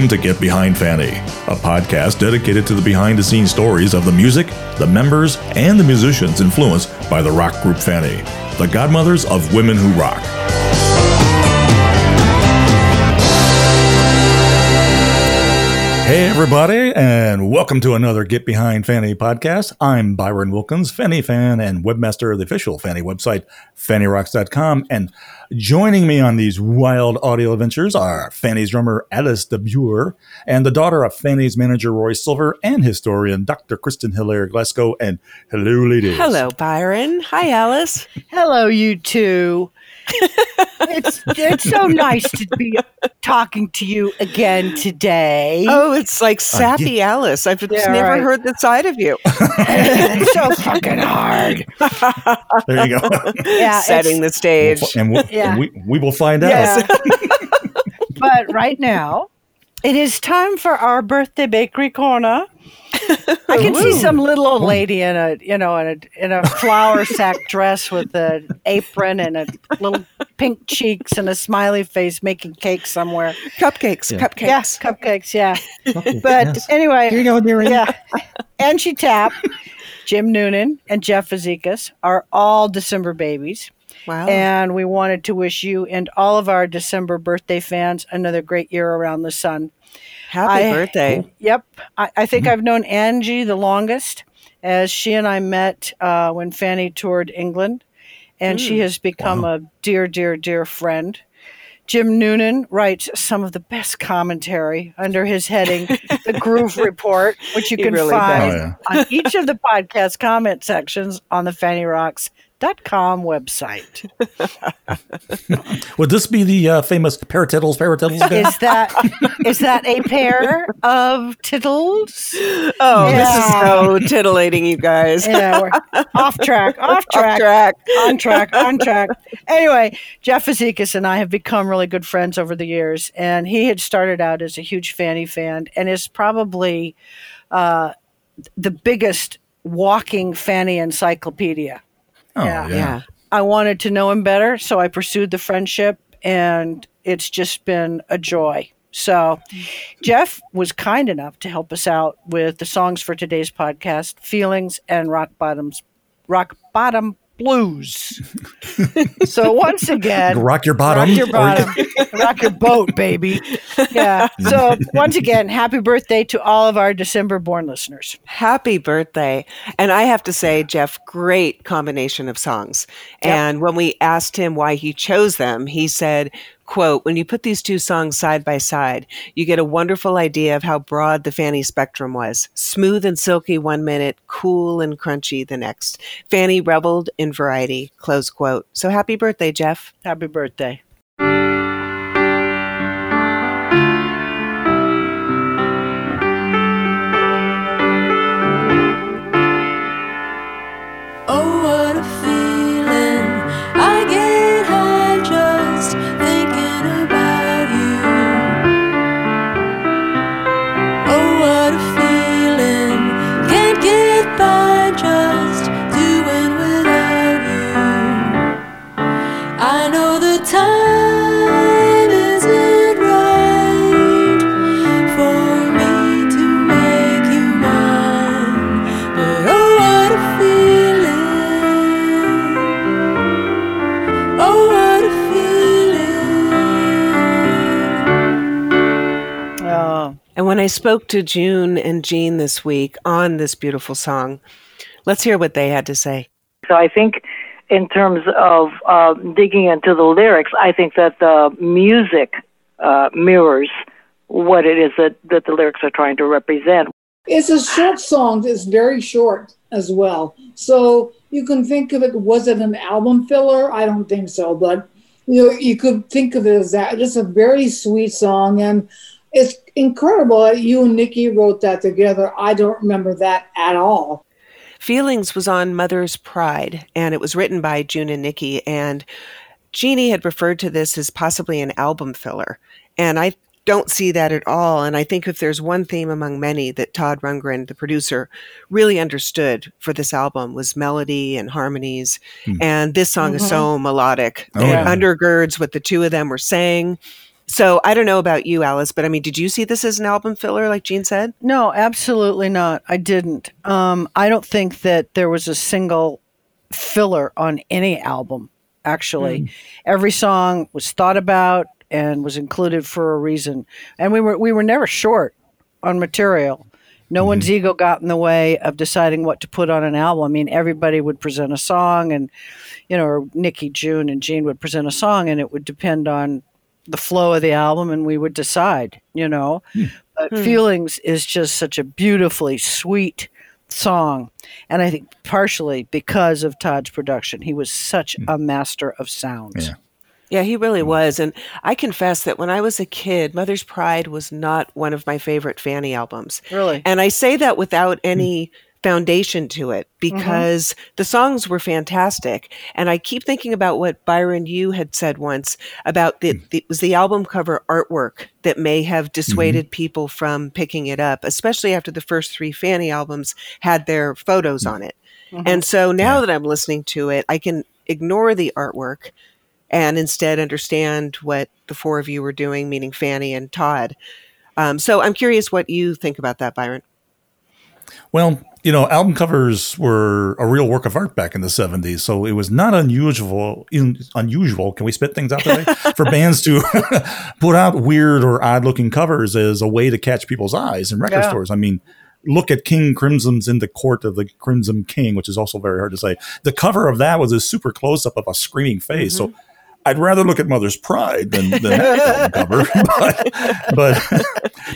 Welcome to Get Behind Fanny, a podcast dedicated to the behind the scenes stories of the music, the members, and the musicians influenced by the rock group Fanny, the godmothers of women who rock. Hey, everybody, and welcome to another Get Behind Fanny podcast. I'm Byron Wilkins, Fanny fan and webmaster of the official Fanny website, FannyRocks.com. And joining me on these wild audio adventures are Fanny's drummer Alice de Buhr and the daughter of Fanny's manager Roy Silver and historian Dr. Kristen Hilaire Glasgow. And hello, ladies. Hello, Byron. Hi, Alice. Hello, you two it's it's so nice to be talking to you again today. Oh, it's like sappy uh, yeah. Alice. I've yeah, never right. heard the side of you. it's so fucking hard. There you go. Yeah, setting the stage, and, we'll, yeah. and we we will find out. but right now, it is time for our birthday bakery corner. I can see some little old lady in a you know in a in a flour sack dress with an apron and a little pink cheeks and a smiley face making cake somewhere. Cupcakes, yeah. cupcakes, yeah, cupcakes, yeah. but yes. anyway, here you go, dearie. Yeah, Angie Tapp, Jim Noonan, and Jeff Fazekas are all December babies. Wow. And we wanted to wish you and all of our December birthday fans another great year around the sun. Happy I, birthday. Yep. I, I think mm-hmm. I've known Angie the longest, as she and I met uh, when Fanny toured England, and mm. she has become wow. a dear, dear, dear friend. Jim Noonan writes some of the best commentary under his heading, The Groove Report, which you can really find oh, yeah. on each of the podcast comment sections on the Fanny Rocks com website. Would this be the uh, famous paratittles, paratittles? Is that is that a pair of tittles? Oh, yeah. this is so titillating, you guys. yeah, we're off track, off track, off track, on track, on track. Anyway, Jeff Fazekas and I have become really good friends over the years, and he had started out as a huge Fanny fan, and is probably uh, the biggest walking Fanny encyclopedia. Oh, yeah. yeah. I wanted to know him better, so I pursued the friendship, and it's just been a joy. So, Jeff was kind enough to help us out with the songs for today's podcast, "Feelings" and "Rock Bottoms," "Rock Bottom blues. so once again, rock your bottom, rock your bottom, rock your boat, baby. Yeah. So once again, happy birthday to all of our December born listeners. Happy birthday! And I have to say, Jeff, great combination of songs. Yep. And when we asked him why he chose them, he said quote, when you put these two songs side by side, you get a wonderful idea of how broad the Fanny spectrum was. Smooth and silky one minute, cool and crunchy the next. Fanny reveled in variety, close quote. So happy birthday, Jeff. Happy birthday. I spoke to June and Jean this week on this beautiful song. Let's hear what they had to say. So I think, in terms of uh, digging into the lyrics, I think that the music uh, mirrors what it is that, that the lyrics are trying to represent. It's a short song. It's very short as well. So you can think of it. Was it an album filler? I don't think so, but you know, you could think of it as that. Just a very sweet song, and it's incredible that you and Nickey wrote that together. I don't remember that at all. Feelings was on Mother's Pride, and it was written by June and Nickey. And Jeannie had referred to this as possibly an album filler. And I don't see that at all. And I think if there's one theme among many that Todd Rundgren, the producer, really understood for this album was melody and harmonies. Hmm. And this song mm-hmm. is so melodic. Oh, it yeah. undergirds what the two of them were saying So I don't know about you, Alice, but I mean, did you see this as an album filler, like Jean said? No, absolutely not. I didn't. Um, I don't think that there was a single filler on any album. Actually, mm. every song was thought about and was included for a reason, and we were we were never short on material. No mm-hmm. one's ego got in the way of deciding what to put on an album. I mean, everybody would present a song, and you know, or Nickey, June, and Jean would present a song, and it would depend on the flow of the album, and we would decide. You know, mm. but mm. "Feelings" is just such a beautifully sweet song, and I think partially because of Todd's production, he was such mm. a master of sounds. Yeah. Yeah, he really was. And I confess that when I was a kid, Mother's Pride was not one of my favorite Fanny albums. Really? And I say that without any foundation to it mm-hmm. because mm-hmm. the songs were fantastic. And I keep thinking about what Byron you had said once about the, the was the album cover artwork that may have dissuaded mm-hmm. people from picking it up, especially after the first three Fanny albums had their photos mm-hmm. on it. Mm-hmm. And so now yeah. that I'm listening to it, I can ignore the artwork and instead understand what the four of you were doing, meaning Fanny and Todd. Um, so I'm curious what you think about that, Byron. Well, you know, album covers were a real work of art back in the 70s. So it was not unusual, in, unusual, can we spit things out today? for bands to put out weird or odd looking covers as a way to catch people's eyes in record yeah. stores. I mean, look at King Crimson's In the Court of the Crimson King, which is also very hard to say. The cover of that was a super close up of a screaming face. Mm-hmm. So I'd rather look at Mother's Pride than, than that cover, but, but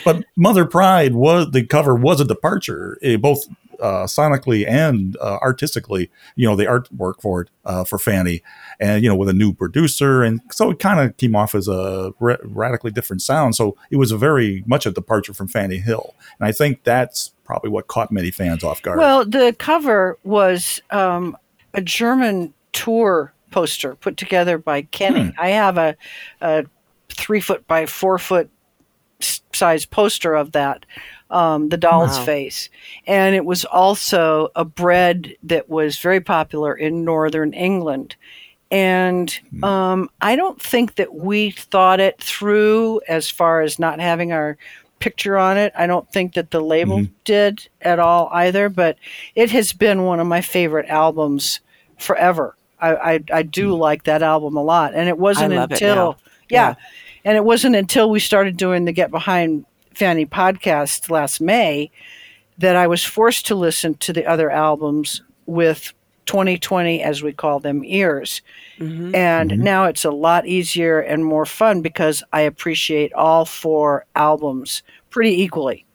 but Mother Pride was the cover was a departure, eh, both uh, sonically and uh, artistically. You know, the artwork for it uh, for Fanny, and you know, with a new producer, and so it kind of came off as a ra- radically different sound. So it was a very much a departure from Fanny Hill, and I think that's probably what caught many fans off guard. Well, the cover was um, a German tour poster put together by Kenny. Hmm. I have a, a, three foot by four foot size poster of that, um, the doll's wow. face. And it was also a bread that was very popular in northern England. And hmm. um, I don't think that we thought it through as far as not having our picture on it. I don't think that the label mm-hmm. did at all either, but it has been one of my favorite albums forever. I, I, I do mm. like that album a lot. And it wasn't until, it yeah, yeah. And it wasn't until we started doing the Get Behind Fanny podcast last May that I was forced to listen to the other albums with 2020, as we call them, ears. Mm-hmm. And mm-hmm. now it's a lot easier and more fun because I appreciate all four albums pretty equally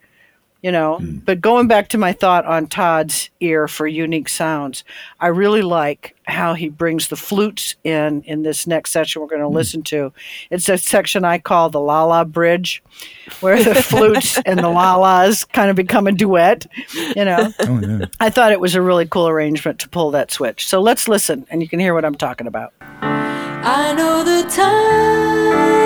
you know. Mm. But going back to my thought on Todd's ear for unique sounds, I really like how he brings the flutes in in this next section we're going to mm. listen to. It's a section I call the La La Bridge, where the flutes and the La Las kind of become a duet. You know, oh, yeah. I thought it was a really cool arrangement to pull that switch. So let's listen, and you can hear what I'm talking about. I know the time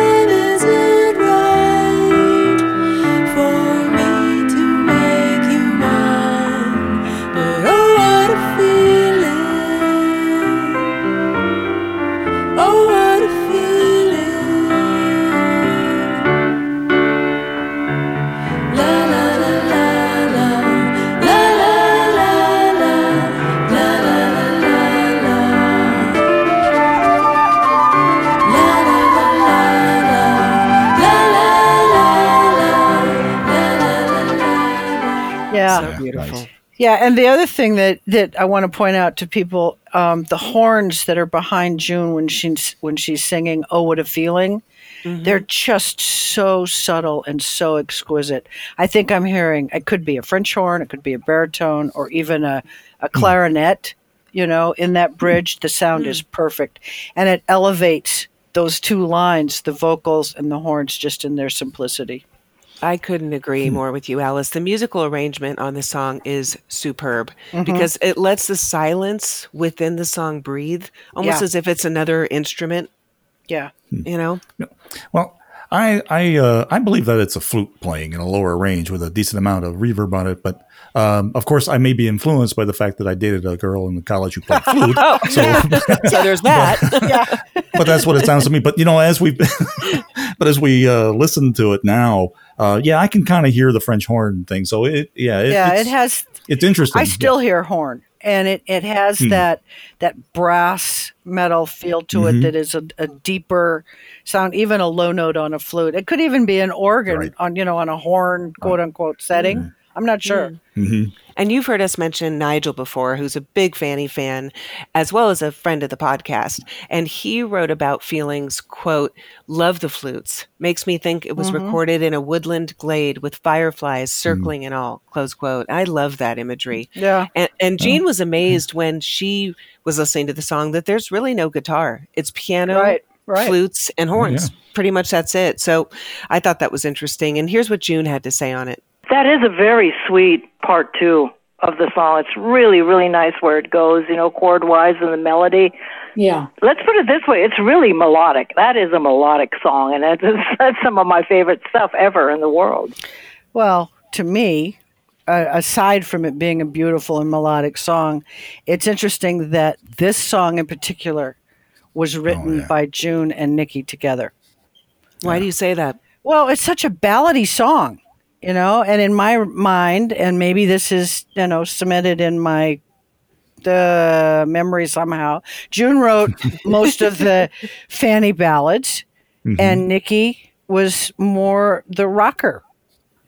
Yeah, and the other thing that that I want to point out to people, um, the horns that are behind June when she's when she's singing "Oh What a Feeling," mm-hmm. they're just so subtle and so exquisite. I think I'm hearing it could be a French horn, it could be a baritone, or even a a hmm. clarinet. You know, in that bridge, the sound is perfect, and it elevates those two lines, the vocals and the horns, just in their simplicity. I couldn't agree hmm. more with you, Alice. The musical arrangement on the song is superb mm-hmm. because it lets the silence within the song breathe, almost yeah. as if it's another instrument. Yeah, hmm. you know. Well, I I uh, I believe that it's a flute playing in a lower range with a decent amount of reverb on it, but um, of course, I may be influenced by the fact that I dated a girl in the college who played flute. oh, so, so there's that. But, yeah. but that's what it sounds to me. But you know, as we've, but but as we uh, listen to it now, uh, yeah, I can kind of hear the French horn thing. So it, yeah, it, yeah, it has. it's interesting. I still hear horn, and it it has Hmm. that that brass metal feel to Mhm. it that is a, a deeper sound, even a low note on a flute. It could even be an organ Right. on you know on a horn quote unquote setting. I'm not sure. hmm And you've heard us mention Nigel before, who's a big Fanny fan, as well as a friend of the podcast. And he wrote about feelings, quote, love the flutes. Makes me think it was Mhm. recorded in a woodland glade with fireflies circling and all, close quote. I love that imagery. Yeah, And, and Jean was amazed when she was listening to the song that there's really no guitar. It's piano, right, right. flutes, and horns. Pretty much that's it. So I thought that was interesting. And here's what June had to say on it. That is a very sweet part two of the song. It's really, really nice where it goes, you know, chord wise and the melody. Yeah. Let's put it this way: it's really melodic. That is a melodic song, and that's, that's some of my favorite stuff ever in the world. Well, to me, uh, aside from it being a beautiful and melodic song, it's interesting that this song in particular was written yeah. by June and Nickey together. Why do you say that? Well, it's such a ballady song, you know, and in my mind, and maybe this is, you know, cemented in my the memory somehow. June wrote most of the Fanny ballads, Mhm. and Nickey was more the rocker.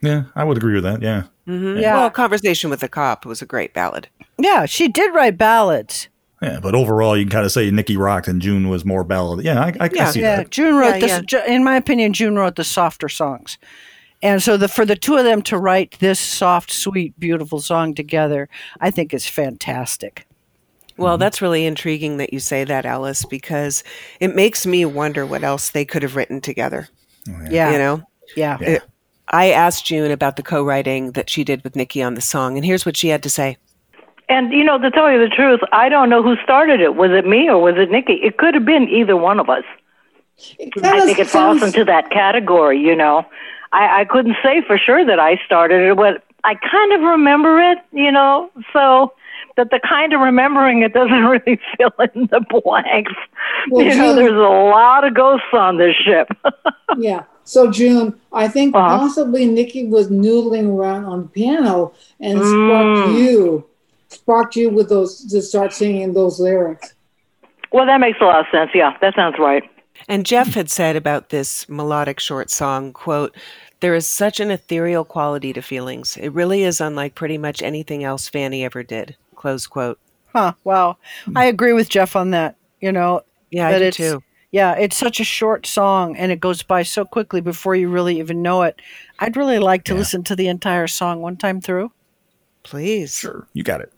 yeah, I would agree with that. Yeah. hmm Yeah. Well, Conversation with the Cop was a great ballad. Yeah, she did write ballads. Yeah, but overall, you can kind of say Nickey rocked and June was more ballad. Yeah, I, I, I Yeah. see Yeah, that. June wrote Yeah, this. yeah. In my opinion, June wrote the softer songs, and so the for the two of them to write this soft, sweet, beautiful song together, I think is fantastic. Well, that's really intriguing that you say that, Alice, because it makes me wonder what else they could have written together. Oh, yeah, You know, yeah. Yeah. I asked June about the co-writing that she did with Nickey on the song, and here's what she had to say. And you know, to tell you the truth, I don't know who started it. Was it me or was it Nickey? It could have been either one of us. It I think it falls sounds- into that category, you know. I, I couldn't say for sure that I started it, but I kind of remember it, you know. So that the kind of remembering it doesn't really fill in the blanks. Well, you know, June- there's a lot of ghosts on this ship. Yeah. So June, I think Uh-huh. possibly Nickey was noodling around on the piano and sparked Mm. you, sparked you with those to start singing those lyrics. well, that makes a lot of sense. Yeah, that sounds right. And Jeff had said about this melodic short song, quote, there is such an ethereal quality to feelings. It really is unlike pretty much anything else Fanny ever did. Close quote. Huh. Wow. Hmm. I agree with Jeff on that. You know, Yeah, I do it's too. yeah, it's such a short song and it goes by so quickly before you really even know it. I'd really like to Yeah. listen to the entire song one time through. Please. Sure, you got it.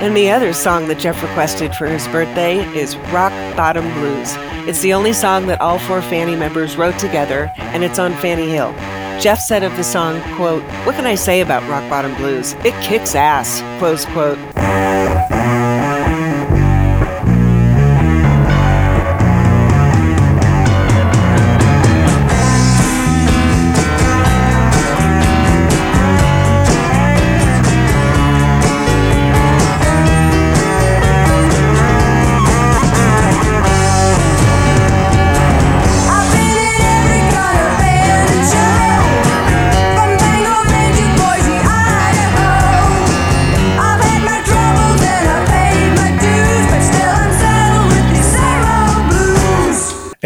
And the other song that Jeff requested for his birthday is Rock Bottom Blues. It's the only song that all four Fanny members wrote together, and it's on Fanny Hill. Jeff said of the song, quote, What can I say about Rock Bottom Blues? It kicks ass, close quote.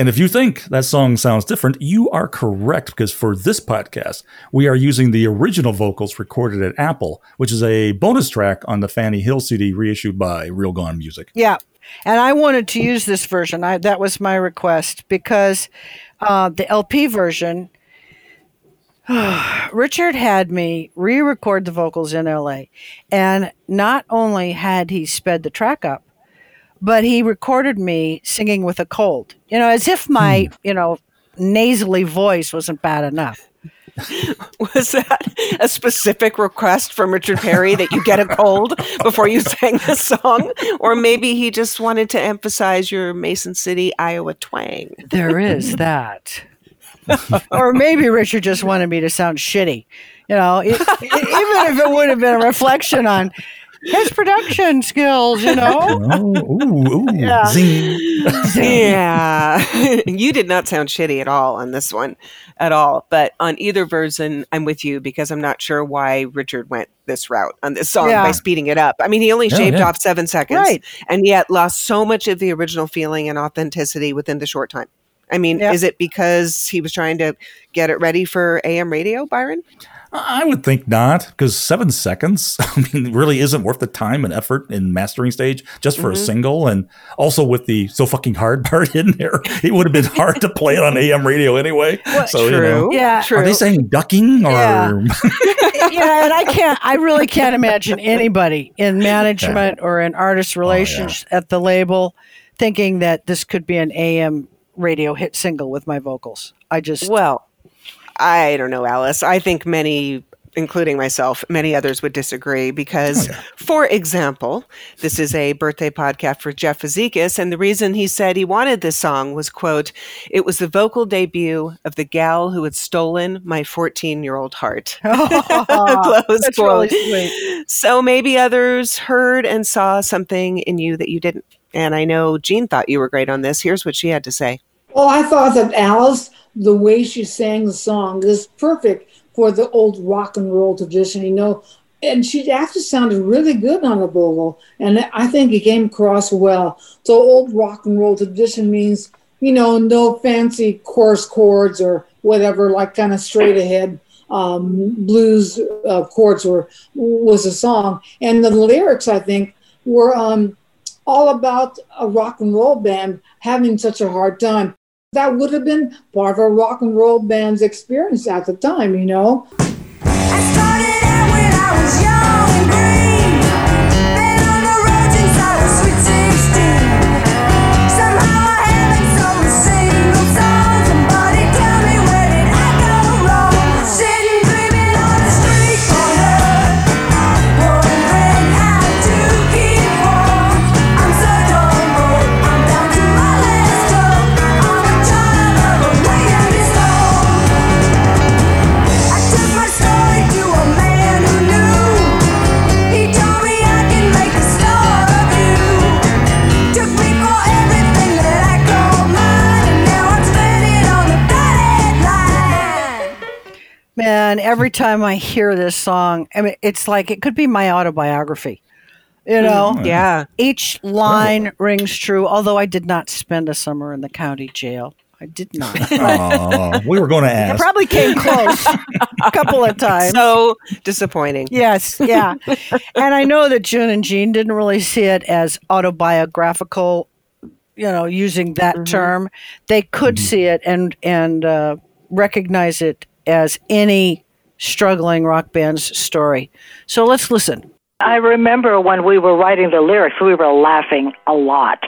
And if you think that song sounds different, you are correct because for this podcast, we are using the original vocals recorded at Apple, which is a bonus track on the Fanny Hill CD reissued by Real Gone Music. Yeah. And I wanted to use this version. I, that was my request because uh, the LP version, Richard had me re record the vocals in LA. And not only had he sped the track up, but he recorded me singing with a cold, you know, as if my, hmm. you know, nasally voice wasn't bad enough. Was that a specific request from Richard Perry that you get a cold before you sang the song? Or maybe he just wanted to emphasize your Mason City, Iowa twang. There is that. or maybe Richard just wanted me to sound shitty. You know, e- e- even if it would have been a reflection on his production skills, you know? Oh, ooh, ooh, Yeah. zing. Yeah. you did not sound shitty at all on this one at all. But on either version, I'm with you because I'm not sure why Richard went this route on this song Yeah. by speeding it up. I mean, he only Yeah, shaved yeah. off seven seconds Right. and yet lost so much of the original feeling and authenticity within the short time. I mean, Yeah. is it because he was trying to get it ready for AM radio, Byron? I would think not, because seven seconds, I mean, really isn't worth the time and effort in mastering stage just for a Mm-hmm. single. And also with the so fucking hard part in there, it would have been hard to play it on AM radio anyway. so, you know, True. Yeah. True. are they saying ducking or? Yeah. yeah, and I can't, I really can't imagine anybody in management or in artist relations at the label thinking that this could be an AM radio hit single with my vocals. I just, Well, I don't know, Alice. I think many, including myself, many others would disagree because, oh, for example, this is a birthday podcast for Jeff Fazekas, and the reason he said he wanted this song was, quote, it was the vocal debut of the gal who had stolen my 14-year-old heart. Close that's quote. really sweet. So maybe others heard and saw something in you that you didn't. And I know Jean thought you were great on this. Here's what she had to say. Well, I thought that Alice, the way she sang the song, is perfect for the old rock and roll tradition, you know. And she actually sounded really good on the vocal, and I think it came across well. So, old rock and roll tradition means, you know, no fancy coarse chords or whatever, like kind of straight ahead um, blues uh, chords were was a song. And the lyrics, I think, were um, all about a rock and roll band having such a hard time. That would have been part of a rock and roll band's experience at the time, you know. Time I hear this song, I mean, it's like it could be my autobiography. You know, hmm. Yeah. each line rings true. Although I did not spend a summer in the county jail, I did not. Aw, we were going to I ask. probably came close a couple of times. So disappointing. Yes, yeah. and I know that June and Jean didn't really see it as autobiographical, you know, using that mm-hmm. term. They could mm-hmm. see it and and uh, recognize it as any struggling rock band's story. So let's listen. I remember when we were writing the lyrics, we were laughing a lot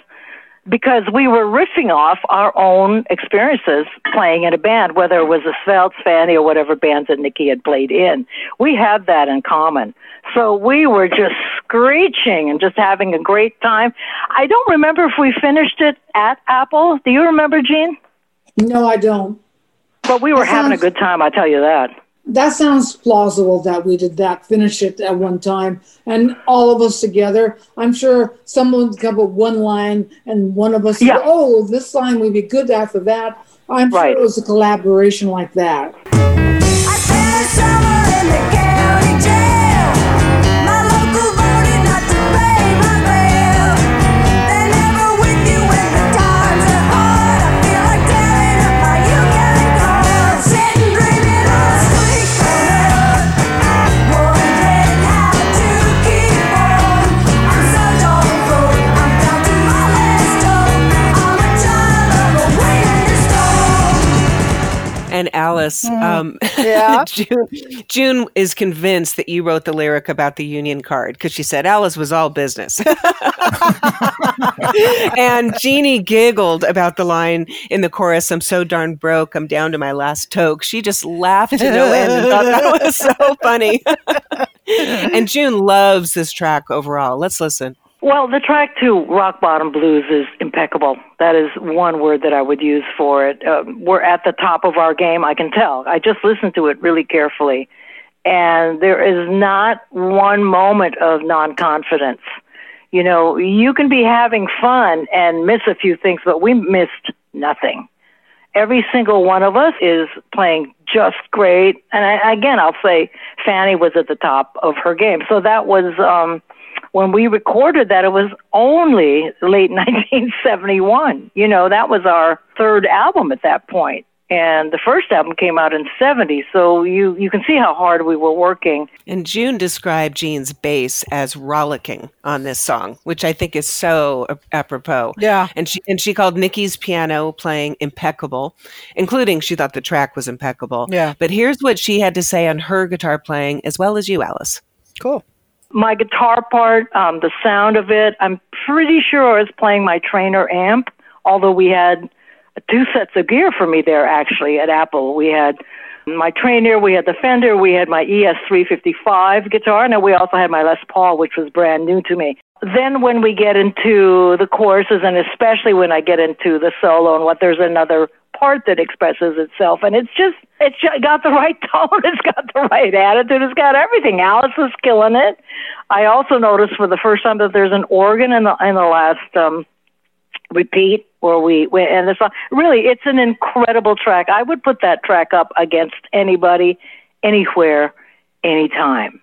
because we were riffing off our own experiences playing in a band, whether it was the Svelts, Fanny, or whatever bands that Nickey had played in. We had that in common. So we were just screeching and just having a great time. I don't remember if we finished it at Apple. Do you remember, Jean? No, I don't. But we were That having a good time, I tell you that. That sounds plausible that we did that, finish it at one time, and all of us together. I'm sure someone would come up with one line, and one of us Yeah. said, "Oh, this line would be good after that." I'm Right. sure it was a collaboration like that. Alice, um, Yeah. June, June is convinced that you wrote the lyric about the union card because she said Alice was all business. and Jeannie giggled about the line in the chorus, I'm so darn broke, I'm down to my last toke. She just laughed to no end and thought that was so funny. and June loves this track overall. Let's listen. Well, the track to Rock Bottom Blues is impeccable. That is one word that I would use for it. Um, we're at the top of our game, I can tell. I just listened to it really carefully. And there is not one moment of non confidence. You know, you can be having fun and miss a few things, but we missed nothing. Every single one of us is playing just great. And I, again, I'll say Fanny was at the top of her game. So that was. Um, when we recorded that, it was only late 1971. You know, that was our third album at that. And the first album came out in 70. So you, you can see how hard we were working. And June described Jean's bass as rollicking on this song, which I think is so apropos. Yeah. And she and she called Nickey's piano playing impeccable, including she thought the track was impeccable. Yeah. But here's what she had to say on her guitar playing, as well as you, Alice. Cool. My guitar part, um, the sound of it, I'm pretty sure I was playing my Traynor amp, although we had two sets of gear for me there actually at Apple. We had my Traynor, we had the Fender, we had my E ES355 guitar, and then we also had my Les Paul, which was brand new to me. Then when we get into the choruses, and especially when I get into the solo and what there's another part that expresses itself, and it's just it's got the right tone, it's got the right attitude, it's got everything. Alice is killing it. I also noticed for the first time that there's an organ in the in the last um, repeat where we, we and the song really it's an incredible track. I would put that track up against anybody, anywhere, anytime.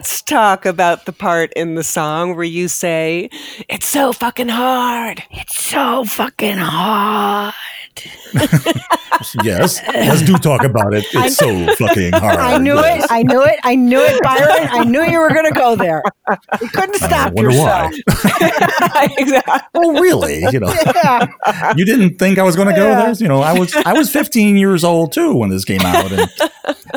let's talk about the part in the song where you say, It's so fucking hard. It's so fucking hard. Yes, let's do talk about it. It's so fucking hard. I knew Yes. it. I knew it. I knew it, Byron. I knew you were going to go there. You couldn't I stop wonder yourself. why. exactly. Oh, really? You know, Yeah. you didn't think I was going to go Yeah. there. You know, I was I was 15 years old too when this came out, and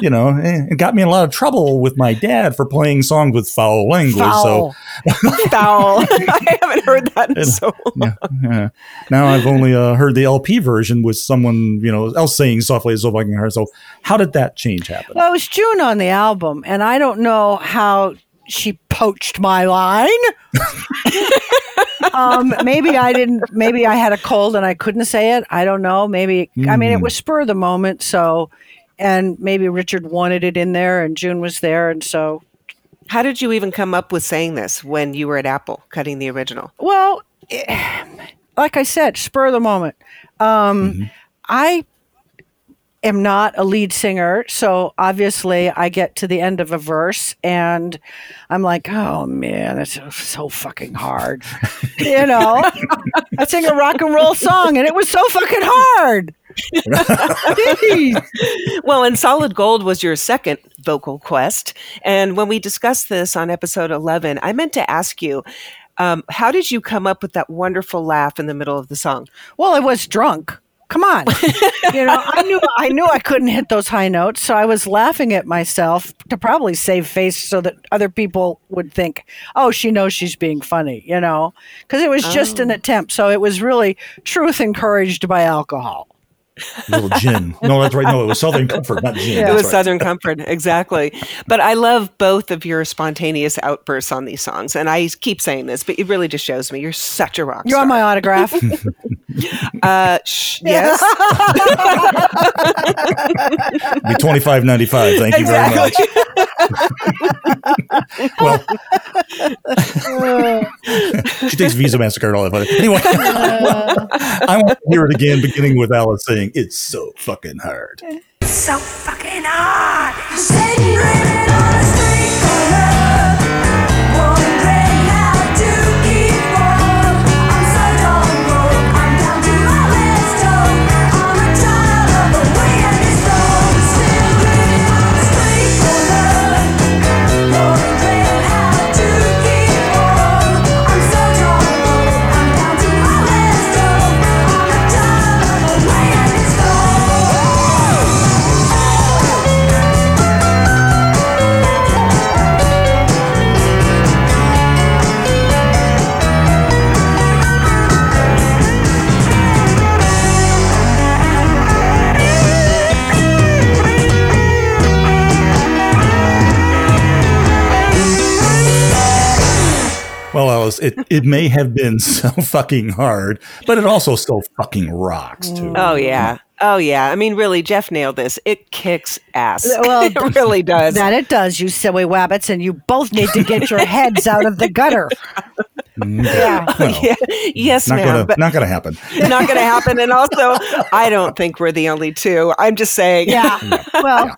you know, it got me in a lot of trouble with my dad for playing songs with foul language. So Foul. Foul. I haven't heard that in so long. yeah, yeah. now I've only uh, heard the LP version with someone you know else saying softly so fucking hard. So how did that change happen? Well, it was June on the album, and I don't know how she poached my line. um, maybe I didn't. Maybe I had a cold and I couldn't say it. I don't know. Maybe I mean it was spur of the moment. So and maybe Richard wanted it in there, and June was there, and so How did you even come up with saying this when you were at Apple cutting the original? Well, eh, like I said, spur of the moment. Um, I am not a lead singer, so obviously I get to the end of a verse and I'm like, oh man, it's so, fucking hard. you know, I sing a rock and roll song and it was so fucking hard. Well, and Solid Gold was your second vocal quest. And when we discussed this on episode 11, I meant to ask you, um, how did you come up with that wonderful laugh in the middle of the song? Well, I was drunk. Come on. you know, I knew I knew I couldn't hit those high notes, so I was laughing at myself to probably save face so that other people would think, "Oh, she knows she's being funny," you know? Cuz it was just an oh. attempt. So it was really truth encouraged by alcohol. Little gin. No, that's right. No, it was Southern Comfort, not gin. Yeah. it was right. Southern Comfort, exactly. But I love both of your spontaneous outbursts on these songs. And I keep saying this, but it really just shows me you're such a rock You want star. my autograph? uh, shh, yes. Be twenty five ninety five. Thank you very much. well, she takes Visa, Mastercard, all that. fun. Anyway, I want to hear it again, beginning with Alice saying, "It's so fucking hard." so fucking hard. Well, Alice, it, it may have been so fucking hard, but it also so fucking rocks too. Mm. Oh, yeah. Oh, yeah. I mean, really, Jeff nailed this. It kicks ass. Uh, well, it really does. that it does, you silly wabbits, and you both need to get your heads out of the gutter. Mm, yeah. Well, Yeah. Yes, not ma'am. gonna but not gonna happen. not going to happen. And also, I don't think we're the only two. I'm just saying. Yeah. Well,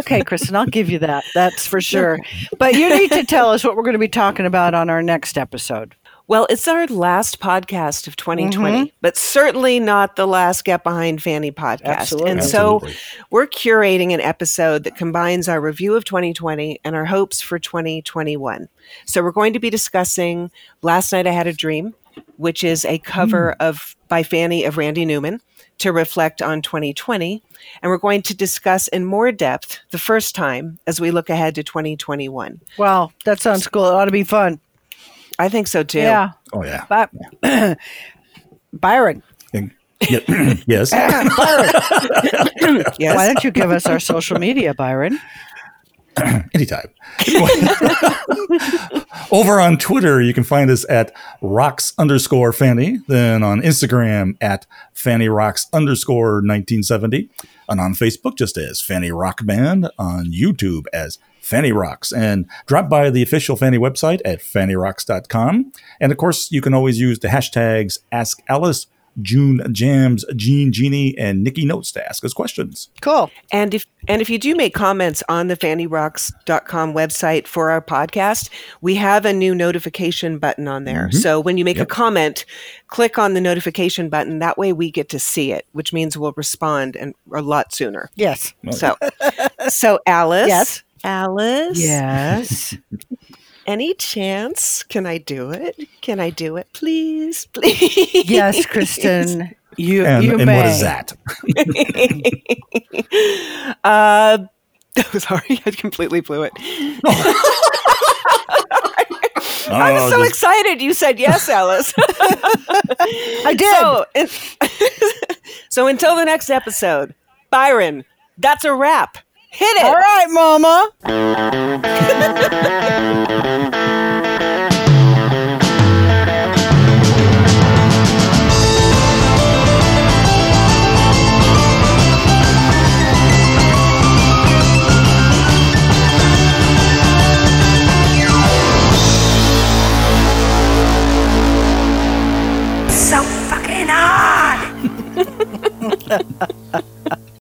okay, Kristen, I'll give you that. That's for sure. But you need to tell us what we're going to be talking about on our next episode. Well, it's our last podcast of 2020, Mm-hmm. but certainly not the last Get Behind Fanny podcast. Absolutely. And so we're curating an episode that combines our review of 2020 and our hopes for 2021. So we're going to be discussing Last Night I Had a Dream, which is a cover Hmm. of by Fanny of Randy Newman to reflect on 2020. And we're going to discuss in more depth the first time as we look ahead to 2021. Wow, that sounds cool. It ought to be fun. I think so too. Yeah. Oh yeah. But Byron, And- yeah, yes. Yes. why don't you give us our social media, Byron? Anytime. Over on Twitter, you can find us at rocks underscore Fanny. Then on Instagram at Fanny Rocks underscore 1970. And on Facebook, just as Fanny Rock Band. On YouTube as Fanny Rocks. And drop by the official Fanny website at fannyrocks.com. And of course, you can always use the hashtags Ask Alice, June Jams, Jean Genie, and Nickey Notes to ask us questions. Cool. And if and if you do make comments on the fannyrocks.com website for our podcast, we have a new notification button on there. Mm-hmm. So when you make a comment, click on the notification button. That way we get to see it, which means we'll respond and a lot sooner. Yes. So so Alice. Yes. Alice. Yes. Any chance? Can I do it? Can I do it? Please, please. yes, Kristen. You And, you and may. what is that? uh, sorry, I completely blew it. I was Oh, so just- excited you said yes, Alice. I did. so, in- so until the next episode, Byron, that's a wrap. Hit it. All right, Mama. so fucking hard.